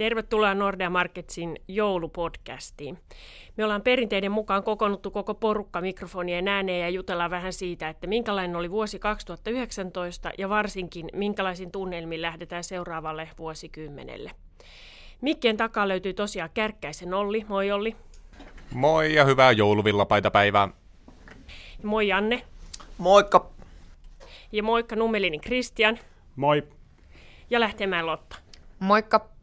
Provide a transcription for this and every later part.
Tervetuloa Nordea Marketsin joulupodcastiin. Me ollaan perinteiden mukaan kokoonnuttu koko porukka mikrofonien ääneen ja jutellaan vähän siitä, että minkälainen oli vuosi 2019 ja varsinkin minkälaisin tunnelmin lähdetään seuraavalle vuosikymmenelle. Mikkien takaa löytyy tosiaan Kärkkäisen Olli. Moi Olli. Moi ja hyvää jouluvillapaitapäivää. Moi Janne. Moikka. Ja moikka Nummelini Kristian. Moi. Ja Lähteemään Lotta. Moikka.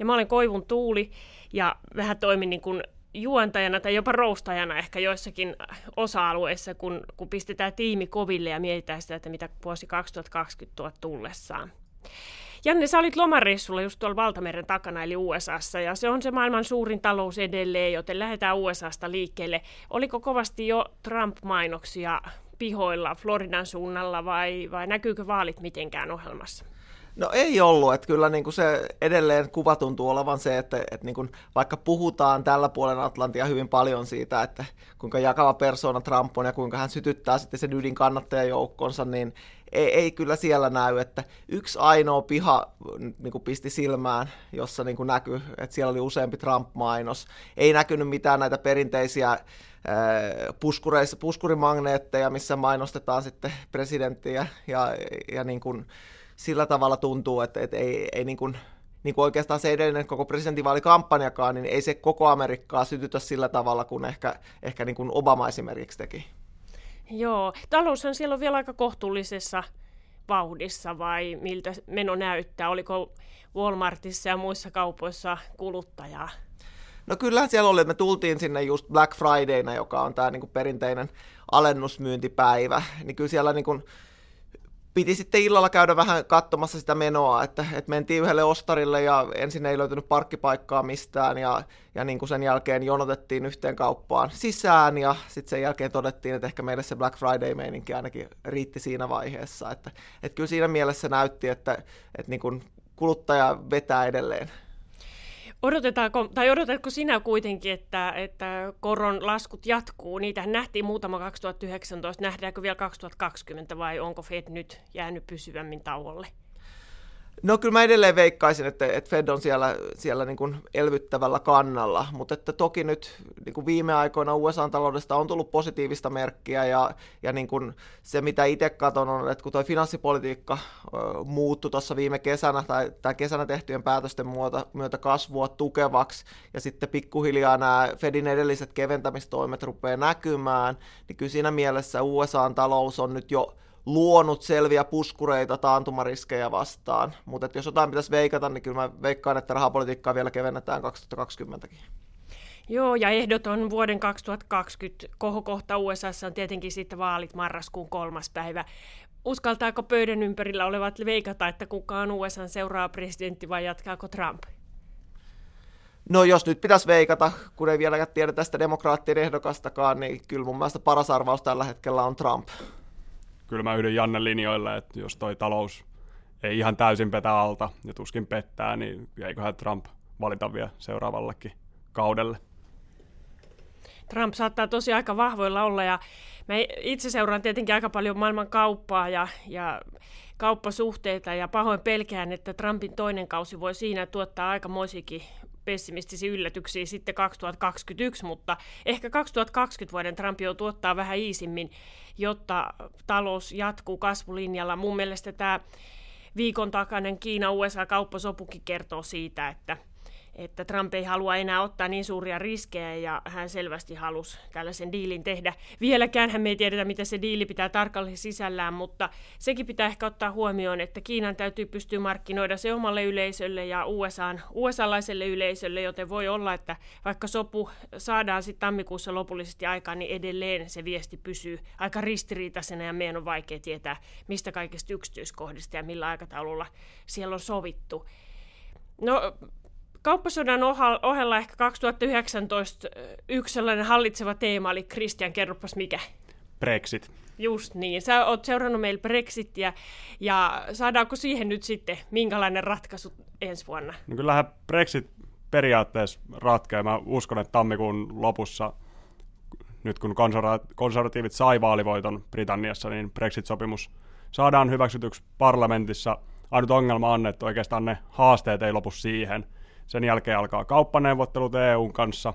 Ja mä olen Koivun Tuuli ja vähän toimin niin kuin juontajana tai jopa roustajana ehkä joissakin osa-alueissa, kun, kun pistetään tiimi koville ja mietitään sitä, että mitä vuosi 2020 tuo tullessaan. Janne, sä olit lomareissulla just tuolla Valtameren takana, eli USAssa, ja se on se maailman suurin talous edelleen, joten lähdetään USAsta liikkeelle. Oliko kovasti jo Trump-mainoksia pihoilla Floridan suunnalla, vai, vai näkyykö vaalit mitenkään ohjelmassa? No ei ollut, että kyllä niin kuin se edelleen kuva tuntuu olevan se, että, että niin kuin vaikka puhutaan tällä puolen Atlantia hyvin paljon siitä, että kuinka jakava persona Trump on ja kuinka hän sytyttää sitten sen ydin kannattajajoukkonsa, niin ei, ei kyllä siellä näy, että yksi ainoa piha niin kuin pisti silmään, jossa niin kuin näkyy, että siellä oli useampi Trump-mainos. Ei näkynyt mitään näitä perinteisiä puskureissa, puskurimagneetteja, missä mainostetaan sitten presidenttiä ja, ja niin kuin, sillä tavalla tuntuu, että, että ei, ei niin kuin, niin kuin oikeastaan se edellinen koko presidentinvaalikampanjakaan, niin ei se koko Amerikkaa sytytä sillä tavalla kuin ehkä, ehkä niin kuin Obama esimerkiksi teki. Joo, taloushan siellä on vielä aika kohtuullisessa vauhdissa vai miltä meno näyttää? Oliko Walmartissa ja muissa kaupoissa kuluttajaa? No kyllähän siellä oli, me tultiin sinne just Black Fridayna, joka on tämä niin kuin perinteinen alennusmyyntipäivä, niin kyllä siellä niin kuin, piti sitten illalla käydä vähän katsomassa sitä menoa, että, että mentiin yhdelle ostarille ja ensin ei löytynyt parkkipaikkaa mistään ja, ja niin kuin sen jälkeen jonotettiin yhteen kauppaan sisään ja sitten sen jälkeen todettiin, että ehkä meille se Black Friday-meininki ainakin riitti siinä vaiheessa, että, että kyllä siinä mielessä näytti, että, että niin kuin kuluttaja vetää edelleen. Odotetaanko, tai odotatko sinä kuitenkin, että, että koron laskut jatkuu? Niitä nähtiin muutama 2019. Nähdäänkö vielä 2020 vai onko Fed nyt jäänyt pysyvämmin tauolle? No kyllä mä edelleen veikkaisin, että, että Fed on siellä, siellä niin kuin elvyttävällä kannalla, mutta että toki nyt niin kuin viime aikoina USA-taloudesta on tullut positiivista merkkiä ja, ja niin kuin se mitä itse katson on, että kun tuo finanssipolitiikka muuttui tuossa viime kesänä tai, tai kesänä tehtyjen päätösten myötä, myötä kasvua tukevaksi ja sitten pikkuhiljaa nämä Fedin edelliset keventämistoimet rupeaa näkymään, niin kyllä siinä mielessä USA-talous on nyt jo luonut selviä puskureita taantumariskejä vastaan, mutta jos jotain pitäisi veikata, niin kyllä mä veikkaan, että rahapolitiikkaa vielä kevennetään 2020kin. Joo, ja ehdoton vuoden 2020 kohokohta USA on tietenkin sitten vaalit marraskuun kolmas päivä. Uskaltaako pöydän ympärillä olevat veikata, että kuka on USA seuraava presidentti vai jatkaako Trump? No jos nyt pitäisi veikata, kun ei vielä tiedä tästä demokraattien ehdokastakaan, niin kyllä mun mielestä paras arvaus tällä hetkellä on Trump kyllä mä yhdyn Janne linjoille, että jos toi talous ei ihan täysin petä alta ja tuskin pettää, niin eiköhän Trump valita vielä seuraavallekin kaudelle. Trump saattaa tosi aika vahvoilla olla ja mä itse seuraan tietenkin aika paljon maailman kauppaa ja, ja kauppasuhteita ja pahoin pelkään, että Trumpin toinen kausi voi siinä tuottaa aikamoisikin pessimistisiä yllätyksiä sitten 2021, mutta ehkä 2020 vuoden Trump joutuu ottaa vähän iisimmin, jotta talous jatkuu kasvulinjalla. Mun mielestä tämä viikon takainen Kiina-USA-kauppasopukin kertoo siitä, että – että Trump ei halua enää ottaa niin suuria riskejä ja hän selvästi halusi tällaisen diilin tehdä. Vieläkään hän ei tiedetä, mitä se diili pitää tarkalleen sisällään, mutta sekin pitää ehkä ottaa huomioon, että Kiinan täytyy pystyä markkinoida se omalle yleisölle ja USAn, USA-laiselle yleisölle, joten voi olla, että vaikka sopu saadaan sitten tammikuussa lopullisesti aikaan, niin edelleen se viesti pysyy aika ristiriitaisena ja meidän on vaikea tietää, mistä kaikista yksityiskohdista ja millä aikataululla siellä on sovittu. No, Kauppasodan ohella ehkä 2019 yksi sellainen hallitseva teema oli, Christian, kerropas mikä? Brexit. Just niin. Sä oot seurannut meillä Brexitia, ja saadaanko siihen nyt sitten minkälainen ratkaisu ensi vuonna? No kyllähän Brexit periaatteessa ratkeaa. Mä uskon, että tammikuun lopussa, nyt kun konserva- konservatiivit sai vaalivoiton Britanniassa, niin Brexit-sopimus saadaan hyväksytyksi parlamentissa. Ainut ongelma on, että oikeastaan ne haasteet ei lopu siihen – Sen jälkeen alkaa kauppaneuvottelut EUn kanssa.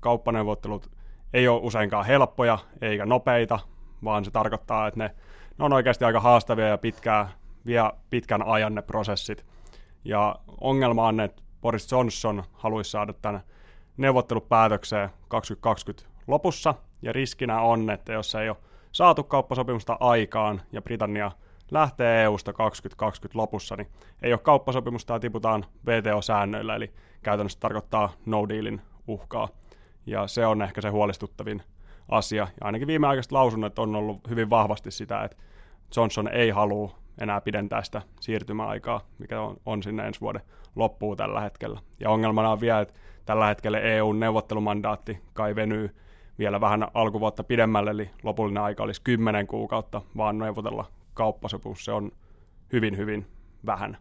Kauppaneuvottelut ei ole useinkaan helppoja eikä nopeita, vaan se tarkoittaa, että ne, ne on oikeasti aika haastavia ja pitkää, vie pitkän ajan ne prosessit. Ja ongelma on, että Boris Johnson haluaisi saada tämän neuvottelut päätökseen 2020 lopussa, ja riskinä on, että jos ei ole saatu kauppasopimusta aikaan ja Britannia lähtee EUsta 2020 lopussa, niin ei ole kauppasopimusta ja tiputaan VTO-säännöillä, eli käytännössä tarkoittaa no dealin uhkaa. Ja se on ehkä se huolestuttavin asia. Ja ainakin viimeaikaiset lausunnot on ollut hyvin vahvasti sitä, että Johnson ei halua enää pidentää sitä siirtymäaikaa, mikä on, on sinne ensi vuoden loppuun tällä hetkellä. Ja ongelmana on vielä, että tällä hetkellä EUn neuvottelumandaatti kai venyy vielä vähän alkuvuotta pidemmälle, eli lopullinen aika olisi 10 kuukautta, vaan neuvotella kauppasopimus. Se on hyvin, hyvin vähän.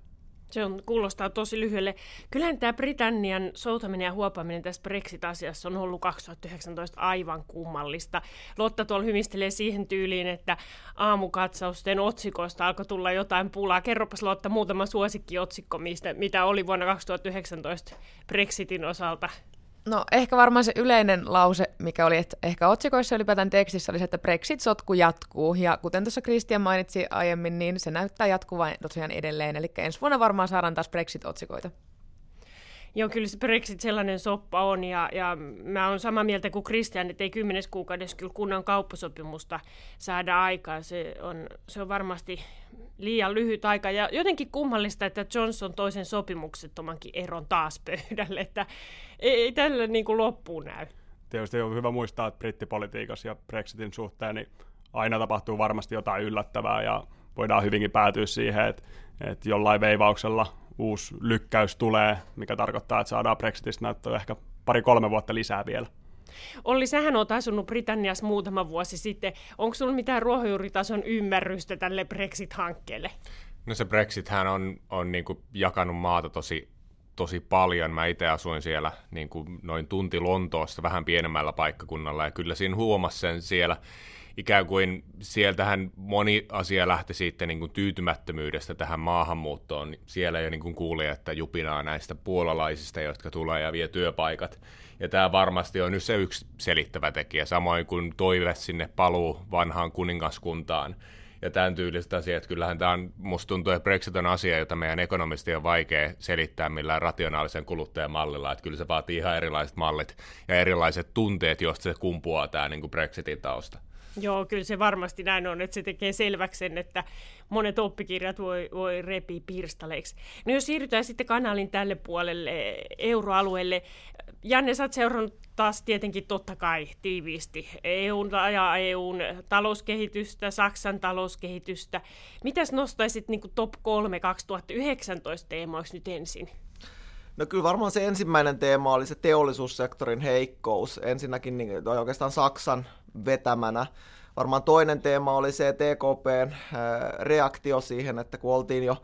Se on, kuulostaa tosi lyhyelle. Kyllähän tämä Britannian soutaminen ja huopaaminen tässä Brexit-asiassa on ollut 2019 aivan kummallista. Lotta tuolla hymistelee siihen tyyliin, että aamukatsausten otsikoista alkoi tulla jotain pulaa. Kerropas Lotta muutama suosikkiotsikko, mistä, mitä oli vuonna 2019 Brexitin osalta. No ehkä varmaan se yleinen lause, mikä oli, että ehkä otsikoissa ylipäätään tekstissä oli se, että Brexit-sotku jatkuu. Ja kuten tuossa Christian mainitsi aiemmin, niin se näyttää jatkuvan tosiaan edelleen. Eli ensi vuonna varmaan saadaan taas Brexit-otsikoita. Joo, kyllä se Brexit sellainen soppa on, ja, ja mä oon samaa mieltä kuin Christian, että ei kymmenes kuukaudessa kyllä kunnan kauppasopimusta saada aikaan. Se on, se on varmasti liian lyhyt aika, ja jotenkin kummallista, että Johnson toisen sopimuksettomankin eron taas pöydälle, että ei, ei tällä niin kuin loppuun näy. Tietysti on hyvä muistaa, että brittipolitiikassa ja Brexitin suhteen niin aina tapahtuu varmasti jotain yllättävää, ja voidaan hyvinkin päätyä siihen, että, että jollain veivauksella uusi lykkäys tulee, mikä tarkoittaa, että saadaan Brexitistä näyttöä ehkä pari-kolme vuotta lisää vielä. Olli, sähän oot asunut Britanniassa muutama vuosi sitten. Onko sulla mitään ruohonjuuritason ymmärrystä tälle Brexit-hankkeelle? No se Brexithän on, on niin kuin jakanut maata tosi, tosi paljon. Mä itse asuin siellä niin kuin noin tunti Lontoosta vähän pienemmällä paikkakunnalla ja kyllä siinä huomasi sen siellä ikään kuin sieltähän moni asia lähti siitä niin kuin tyytymättömyydestä tähän maahanmuuttoon. Siellä jo niin kuin kuuli, että jupinaa näistä puolalaisista, jotka tulee ja vie työpaikat. Ja tämä varmasti on nyt se yksi selittävä tekijä, samoin kuin toive sinne paluu vanhaan kuningaskuntaan ja tämän tyyliset asiat. Kyllähän tämä on, musta tuntuu, että Brexit on asia, jota meidän ekonomisti on vaikea selittää millään rationaalisen kuluttajamallilla, että kyllä se vaatii ihan erilaiset mallit ja erilaiset tunteet, joista se kumpuaa tämä niin kuin Brexitin tausta. Joo, kyllä se varmasti näin on, että se tekee selväksi sen, että monet oppikirjat voi, voi repii pirstaleiksi. No jos siirrytään sitten kanalin tälle puolelle, euroalueelle. Janne, sä oot seurannut taas tietenkin totta kai tiiviisti EUn ja EUn talouskehitystä, Saksan talouskehitystä. Mitäs nostaisit niin top 3 2019 teemoiksi nyt ensin? No kyllä varmaan se ensimmäinen teema oli se teollisuussektorin heikkous. Ensinnäkin niin, oikeastaan Saksan vetämänä. Varmaan toinen teema oli se TKPn reaktio siihen, että kun oltiin jo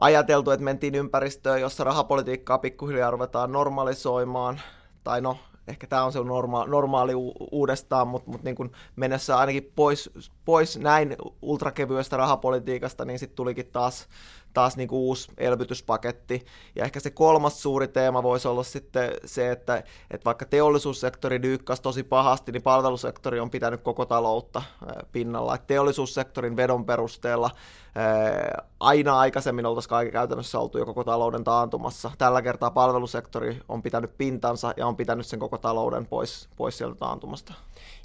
ajateltu, että mentiin ympäristöön, jossa rahapolitiikkaa pikkuhiljaa ruvetaan normalisoimaan, tai no, ehkä tämä on se norma- normaali u- uudestaan, mutta mut niin mennessä ainakin pois, pois näin ultrakevyestä rahapolitiikasta, niin sitten tulikin taas taas niin kuin uusi elvytyspaketti. Ja ehkä se kolmas suuri teema voisi olla sitten se, että, että vaikka teollisuussektori dyykkasi tosi pahasti, niin palvelusektori on pitänyt koko taloutta pinnalla. Että teollisuussektorin vedon perusteella aina aikaisemmin oltaisiin kaiken käytännössä oltu jo koko talouden taantumassa. Tällä kertaa palvelusektori on pitänyt pintansa ja on pitänyt sen koko talouden pois, pois sieltä taantumasta.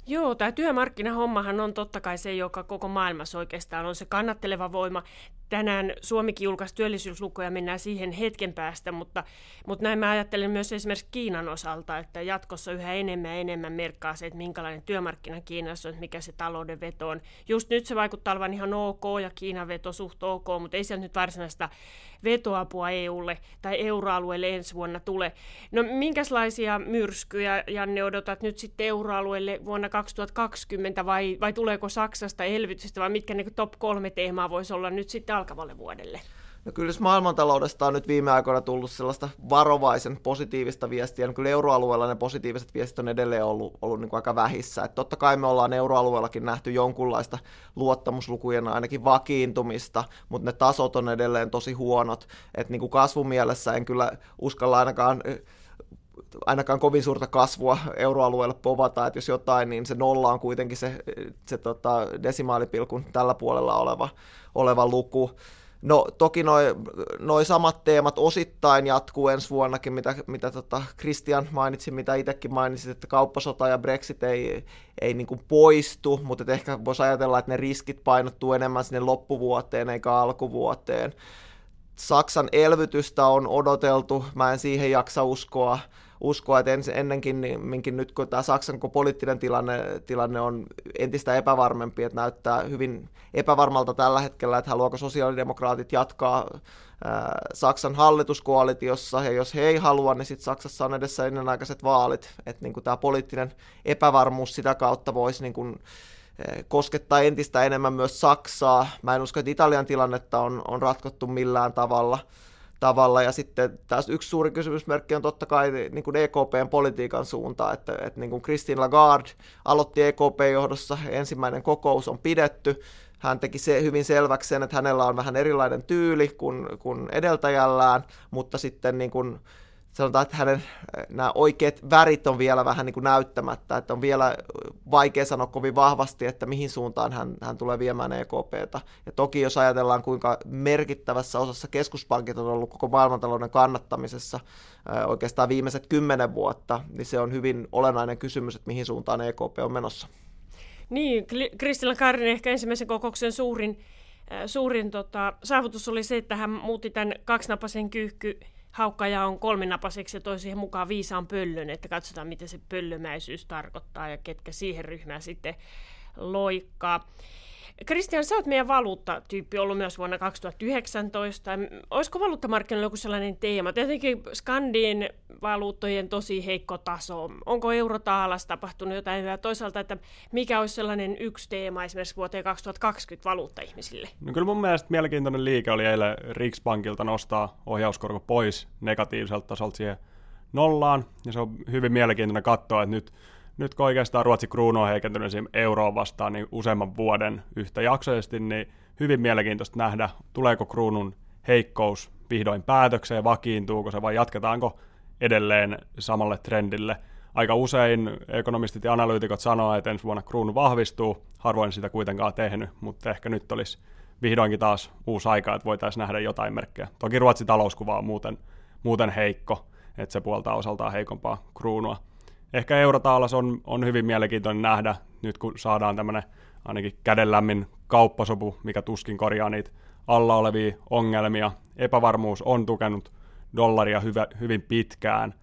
Joo, tämä työmarkkinahommahan on totta kai se, joka koko maailmassa oikeastaan on se kannatteleva voima. Tänään Suomikin julkaisi työllisyyslukuja, mennään siihen hetken päästä, mutta, mutta näin mä ajattelen myös esimerkiksi Kiinan osalta, että jatkossa yhä enemmän ja enemmän merkkaa se, että minkälainen työmarkkina Kiinassa on, mikä se talouden veto on. Just nyt se vaikuttaa olevan ihan ok ja Kiinan veto suht ok, mutta ei sieltä nyt varsinaista vetoapua EUlle tai euroalueelle ensi vuonna tule. No minkälaisia myrskyjä, Janne, odotat nyt sitten euroalueelle vuonna 2020 vai, vai tuleeko Saksasta elvytystä vai mitkä niin top kolme teemaa voisi olla nyt sitten alkavalle vuodelle? No kyllä jos maailmantaloudesta on nyt viime aikoina tullut sellaista varovaisen positiivista viestiä, niin kyllä euroalueella ne positiiviset viestit on edelleen ollut, ollut niin kuin aika vähissä. Et totta kai me ollaan euroalueellakin nähty jonkunlaista luottamuslukujen ainakin vakiintumista, mutta ne tasot on edelleen tosi huonot. Et niin kuin kasvumielessä en kyllä uskalla ainakaan ainakaan kovin suurta kasvua euroalueelle povata, että jos jotain, niin se nolla on kuitenkin se, se tota, desimaalipilkun tällä puolella oleva, oleva luku. No toki noi, noi samat teemat osittain jatkuu ensi vuonnakin, mitä, mitä tota Christian mainitsi, mitä itsekin mainitsit, että kauppasota ja Brexit ei, ei niin poistu, mutta ehkä voisi ajatella, että ne riskit painottuu enemmän sinne loppuvuoteen eikä alkuvuoteen. Saksan elvytystä on odoteltu, mä en siihen jaksa uskoa, uskoa, että ennenkin, niin nyt kun tämä Saksan poliittinen tilanne, tilanne on entistä epävarmempi, että näyttää hyvin epävarmalta tällä hetkellä, että haluaako sosiaalidemokraatit jatkaa ää, Saksan hallituskoalitiossa, ja jos he ei halua, niin sitten Saksassa on edessä ennenaikaiset vaalit, että niin tämä poliittinen epävarmuus sitä kautta voisi niin kuin, koskettaa entistä enemmän myös Saksaa. Mä en usko, että Italian tilannetta on, on ratkottu millään tavalla tavalla. Ja sitten taas yksi suuri kysymysmerkki on totta kai niin kuin EKPn politiikan suunta, että, että niin kuin Christine Lagarde aloitti EKP-johdossa, ensimmäinen kokous on pidetty, hän teki se hyvin selväksi sen, että hänellä on vähän erilainen tyyli kuin, kuin edeltäjällään, mutta sitten niin kuin, sanotaan, että hänen eh, nämä oikeat värit on vielä vähän niin kuin näyttämättä, että on vielä vaikea sanoa kovin vahvasti, että mihin suuntaan hän, hän tulee viemään EKPtä. Ja toki jos ajatellaan, kuinka merkittävässä osassa keskuspankit on ollut koko maailmantalouden kannattamisessa eh, oikeastaan viimeiset kymmenen vuotta, niin se on hyvin olennainen kysymys, että mihin suuntaan EKP on menossa. Niin, Kristilla Karin ehkä ensimmäisen kokouksen suurin, äh, suurin tota, saavutus oli se, että hän muutti tämän kaksinapaisen kyyhky haukkaja on kolminapaseksi ja toi siihen mukaan viisaan pöllön, että katsotaan miten se pöllömäisyys tarkoittaa ja ketkä siihen ryhmään sitten loikkaa. Kristian, sä oot meidän valuuttatyyppi ollut myös vuonna 2019. Olisiko valuuttamarkkinoilla joku sellainen teema? Tietenkin Skandin valuuttojen tosi heikko taso. Onko eurotaalassa tapahtunut jotain hyvää? Toisaalta, että mikä olisi sellainen yksi teema esimerkiksi vuoteen 2020 valuutta-ihmisille? No kyllä mun mielestä mielenkiintoinen liike oli eilen Riksbankilta nostaa ohjauskorko pois negatiiviselta tasolta siihen nollaan. Ja se on hyvin mielenkiintoinen katsoa, että nyt nyt kun oikeastaan Ruotsi kruunu on heikentynyt euroon vastaan niin useamman vuoden yhtäjaksoisesti, niin hyvin mielenkiintoista nähdä, tuleeko kruunun heikkous vihdoin päätökseen, vakiintuuko se vai jatketaanko edelleen samalle trendille. Aika usein ekonomistit ja analyytikot sanoo, että ensi vuonna kruunu vahvistuu, harvoin sitä kuitenkaan tehnyt, mutta ehkä nyt olisi vihdoinkin taas uusi aika, että voitaisiin nähdä jotain merkkejä. Toki Ruotsin talouskuva on muuten, muuten heikko, että se puoltaa osaltaan heikompaa kruunua ehkä eurotaalas on, on hyvin mielenkiintoinen nähdä, nyt kun saadaan tämmöinen ainakin kädenlämmin kauppasopu, mikä tuskin korjaa niitä alla olevia ongelmia. Epävarmuus on tukenut dollaria hyvä, hyvin pitkään.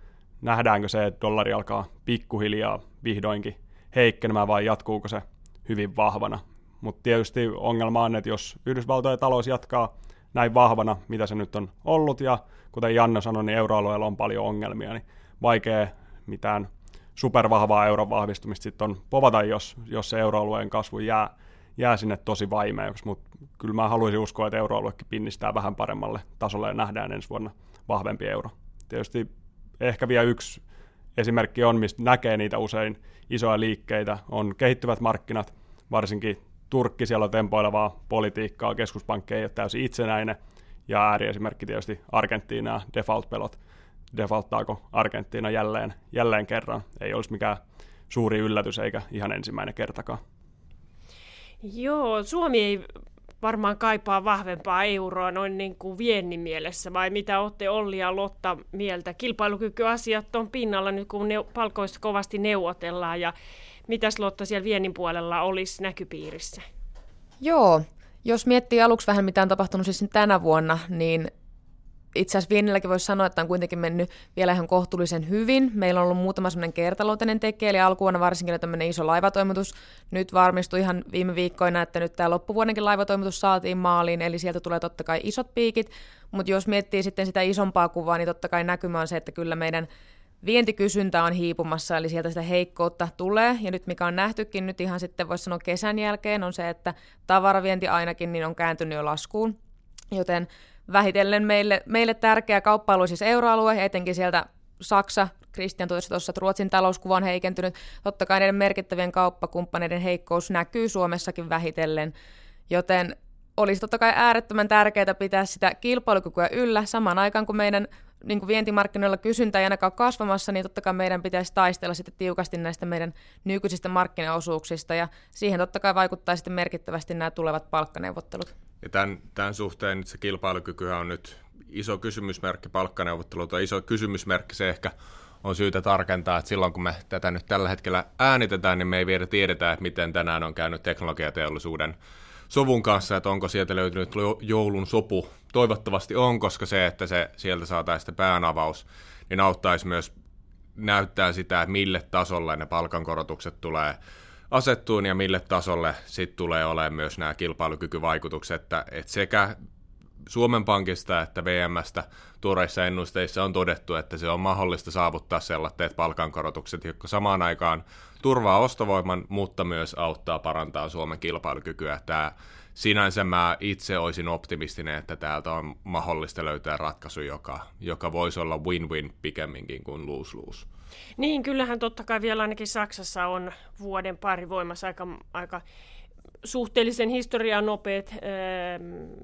Nähdäänkö se, että dollari alkaa pikkuhiljaa vihdoinkin heikkenemään vai jatkuuko se hyvin vahvana? Mutta tietysti ongelma on, että jos Yhdysvaltojen talous jatkaa näin vahvana, mitä se nyt on ollut, ja kuten Janne sanoi, niin euroalueella on paljon ongelmia, niin vaikea mitään supervahvaa euron vahvistumista sitten on povata, jos, jos se euroalueen kasvu jää, jää sinne tosi vaimeaksi, mutta kyllä mä haluaisin uskoa, että euroaluekin pinnistää vähän paremmalle tasolle ja nähdään ensi vuonna vahvempi euro. Tietysti ehkä vielä yksi esimerkki on, mistä näkee niitä usein isoja liikkeitä, on kehittyvät markkinat, varsinkin Turkki, siellä on tempoilevaa politiikkaa, keskuspankki ei ole täysin itsenäinen, ja ääriesimerkki tietysti Argentiina default-pelot defaulttaako Argentiina jälleen, jälleen kerran. Ei olisi mikään suuri yllätys eikä ihan ensimmäinen kertakaan. Joo, Suomi ei varmaan kaipaa vahvempaa euroa noin niin kuin viennin mielessä, vai mitä olette Olli ja Lotta mieltä? Kilpailukykyasiat on pinnalla nyt, kun ne, palkoista kovasti neuvotellaan, ja mitäs Lotta siellä viennin puolella olisi näkypiirissä? Joo, jos miettii aluksi vähän, mitä on tapahtunut siis tänä vuonna, niin itse asiassa viennilläkin voisi sanoa, että on kuitenkin mennyt vielä ihan kohtuullisen hyvin. Meillä on ollut muutama sellainen kertaluonteinen tekijä, eli alkuvuonna varsinkin tämmöinen iso laivatoimitus. Nyt varmistui ihan viime viikkoina, että nyt tämä loppuvuodenkin laivatoimitus saatiin maaliin, eli sieltä tulee totta kai isot piikit. Mutta jos miettii sitten sitä isompaa kuvaa, niin totta kai näkymä on se, että kyllä meidän vientikysyntä on hiipumassa, eli sieltä sitä heikkoutta tulee. Ja nyt mikä on nähtykin nyt ihan sitten voisi sanoa kesän jälkeen, on se, että tavaravienti ainakin niin on kääntynyt jo laskuun. Joten vähitellen meille, meille tärkeä kauppa siis euroalue, etenkin sieltä Saksa, Christian totesi tuossa, että Ruotsin talouskuva on heikentynyt. Totta kai näiden merkittävien kauppakumppaneiden heikkous näkyy Suomessakin vähitellen, joten olisi totta kai äärettömän tärkeää pitää sitä kilpailukykyä yllä samaan aikaan, kun meidän niin kuin vientimarkkinoilla kysyntä ei ainakaan kasvamassa, niin totta kai meidän pitäisi taistella sitten tiukasti näistä meidän nykyisistä markkinaosuuksista, ja siihen totta kai vaikuttaa sitten merkittävästi nämä tulevat palkkaneuvottelut. Ja tämän, tämän suhteen nyt se kilpailukyky on nyt iso kysymysmerkki palkkaneuvottelut, on iso kysymysmerkki se ehkä on syytä tarkentaa, että silloin kun me tätä nyt tällä hetkellä äänitetään, niin me ei vielä tiedetä, että miten tänään on käynyt teknologiateollisuuden sovun kanssa, että onko sieltä löytynyt joulun sopu. Toivottavasti on, koska se, että se sieltä saataisiin päänavaus, niin auttaisi myös näyttää sitä, että mille tasolle ne palkankorotukset tulee asettuun ja mille tasolle sitten tulee olemaan myös nämä kilpailukykyvaikutukset, että, että sekä Suomen Pankista että VMstä tuoreissa ennusteissa on todettu, että se on mahdollista saavuttaa sellaiset palkankorotukset, jotka samaan aikaan turvaa ostovoiman, mutta myös auttaa parantaa Suomen kilpailukykyä. Tämä sinänsä mä itse olisin optimistinen, että täältä on mahdollista löytää ratkaisu, joka, joka voisi olla win-win pikemminkin kuin lose-lose. Niin, kyllähän totta kai vielä ainakin Saksassa on vuoden pari voimassa aika, aika suhteellisen historian nopeat äh,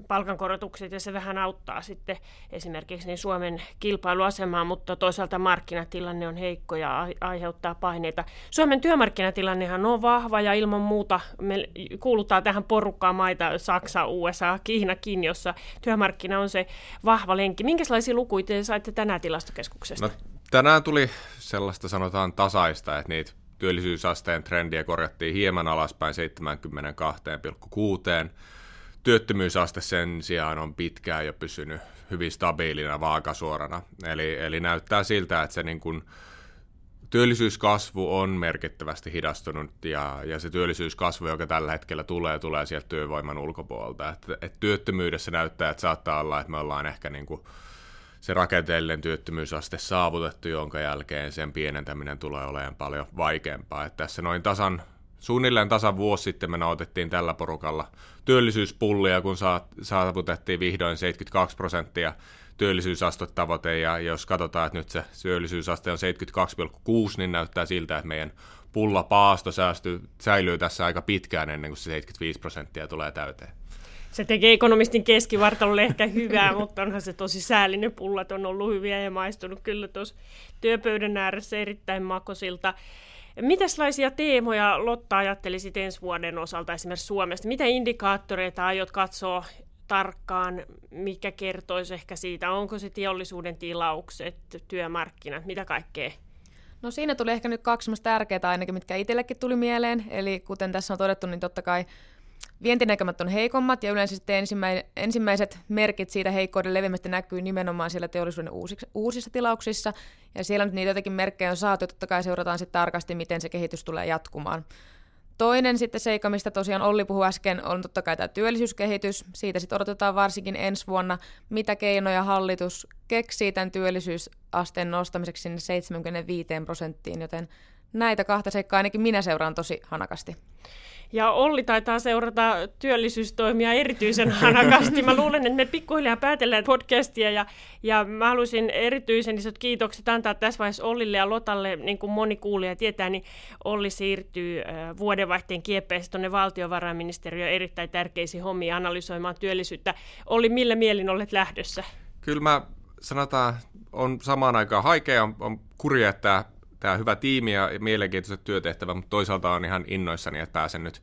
palkankorotukset ja se vähän auttaa sitten esimerkiksi niin Suomen kilpailuasemaa, mutta toisaalta markkinatilanne on heikko ja aiheuttaa paineita. Suomen työmarkkinatilannehan on vahva ja ilman muuta me kuulutaan tähän porukkaan maita Saksa, USA, Kiinakin, jossa työmarkkina on se vahva lenkki. Minkälaisia lukuja te saitte tänään tilastokeskuksesta? No, tänään tuli sellaista sanotaan tasaista, että niitä Työllisyysasteen trendiä korjattiin hieman alaspäin 72,6. Työttömyysaste sen sijaan on pitkään jo pysynyt hyvin stabiilina vaakasuorana. Eli, eli näyttää siltä, että se niin kuin työllisyyskasvu on merkittävästi hidastunut ja, ja se työllisyyskasvu, joka tällä hetkellä tulee, tulee sieltä työvoiman ulkopuolelta. Et, et työttömyydessä näyttää, että saattaa olla, että me ollaan ehkä niin kuin se rakenteellinen työttömyysaste saavutettu, jonka jälkeen sen pienentäminen tulee olemaan paljon vaikeampaa. Että tässä noin tasan, suunnilleen tasan vuosi sitten me nautettiin tällä porukalla työllisyyspullia, kun saavutettiin vihdoin 72 prosenttia työllisyysastetavoite, ja jos katsotaan, että nyt se työllisyysaste on 72,6, niin näyttää siltä, että meidän pulla paasto säästyy, säilyy tässä aika pitkään ennen kuin se 75 prosenttia tulee täyteen. Se tekee ekonomistin keskivartalolle ehkä hyvää, mutta onhan se tosi säällinen. Pullat on ollut hyviä ja maistunut kyllä tuossa työpöydän ääressä erittäin makosilta. Mitäslaisia teemoja Lotta ajattelisit ensi vuoden osalta esimerkiksi Suomesta? Mitä indikaattoreita aiot katsoa tarkkaan, mikä kertoisi ehkä siitä, onko se teollisuuden tilaukset, työmarkkinat, mitä kaikkea? No siinä tuli ehkä nyt kaksi tärkeää ainakin, mitkä itsellekin tuli mieleen. Eli kuten tässä on todettu, niin totta kai Vientinäkymät on heikommat ja yleensä sitten ensimmäiset merkit siitä heikkouden leviämistä näkyy nimenomaan siellä teollisuuden uusiksi, uusissa tilauksissa. Ja siellä nyt niitä jotenkin merkkejä on saatu, totta kai seurataan sitten tarkasti, miten se kehitys tulee jatkumaan. Toinen sitten seikka, mistä tosiaan Olli puhui äsken, on totta kai tämä työllisyyskehitys. Siitä sitten odotetaan varsinkin ensi vuonna, mitä keinoja hallitus keksii tämän työllisyysasteen nostamiseksi sinne 75 prosenttiin, joten näitä kahta seikkaa ainakin minä seuraan tosi hanakasti. Ja Olli taitaa seurata työllisyystoimia erityisen hanakasti. Mä luulen, että me pikkuhiljaa päätellään podcastia ja, ja mä haluaisin erityisen isot kiitokset antaa tässä vaiheessa Ollille ja Lotalle, niin kuin moni kuulija tietää, niin Olli siirtyy vuodenvaihteen kieppeessä tuonne valtiovarainministeriön erittäin tärkeisiin hommiin analysoimaan työllisyyttä. Olli, millä mielin olet lähdössä? Kyllä mä sanotaan, on samaan aikaan haikea, on, on kurja, että tämä hyvä tiimi ja mielenkiintoiset työtehtävät, mutta toisaalta on ihan innoissani, että pääsen nyt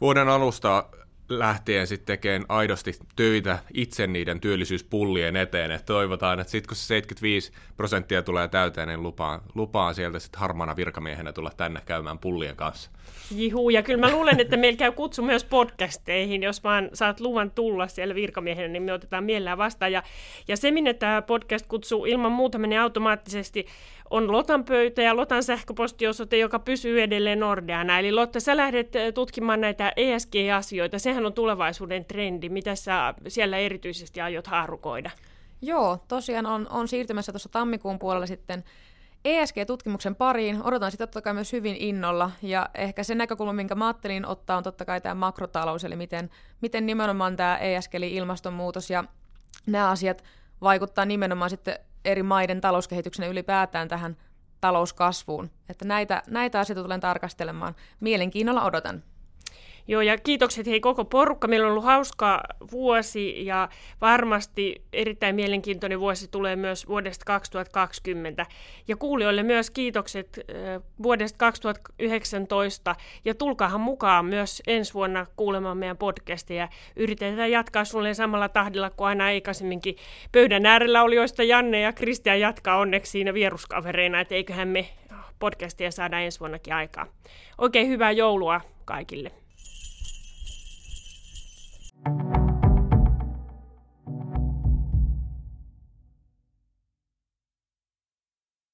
vuoden alusta lähtien sitten tekemään aidosti töitä itse niiden työllisyyspullien eteen. että toivotaan, että sitten kun se 75 prosenttia tulee täyteen, niin lupaan, lupaan sieltä sitten harmana virkamiehenä tulla tänne käymään pullien kanssa. Jihu, ja kyllä mä luulen, että meillä käy kutsu myös podcasteihin, jos vaan saat luvan tulla siellä virkamiehenä, niin me otetaan mielellään vastaan. Ja, ja se, minne tämä podcast kutsuu ilman muuta menee automaattisesti, on Lotan pöytä ja Lotan sähköpostiosoite, joka pysyy edelleen Nordeana. Eli Lotta, sä lähdet eh, tutkimaan näitä ESG-asioita. Sehän on tulevaisuuden trendi. Mitä sä siellä erityisesti aiot haarukoida? Joo, tosiaan on, on siirtymässä tuossa tammikuun puolella sitten ESG-tutkimuksen pariin. Odotan sitä totta kai myös hyvin innolla. Ja ehkä se näkökulma, minkä mä ajattelin ottaa, on totta kai tämä makrotalous, eli miten, miten nimenomaan tämä ESG, eli ilmastonmuutos ja nämä asiat vaikuttaa nimenomaan sitten eri maiden talouskehityksen ylipäätään tähän talouskasvuun. Että näitä, näitä asioita tulen tarkastelemaan. Mielenkiinnolla odotan. Joo, ja kiitokset hei koko porukka. Meillä on ollut hauska vuosi ja varmasti erittäin mielenkiintoinen vuosi tulee myös vuodesta 2020. Ja kuulijoille myös kiitokset vuodesta 2019 ja tulkaahan mukaan myös ensi vuonna kuulemaan meidän podcastia. Yritetään jatkaa sulle samalla tahdilla kuin aina aikaisemminkin. Pöydän äärellä oli joista Janne ja Kristian jatkaa onneksi siinä vieruskavereina, että eiköhän me podcastia saada ensi vuonnakin aikaa. Oikein hyvää joulua kaikille. Thank you.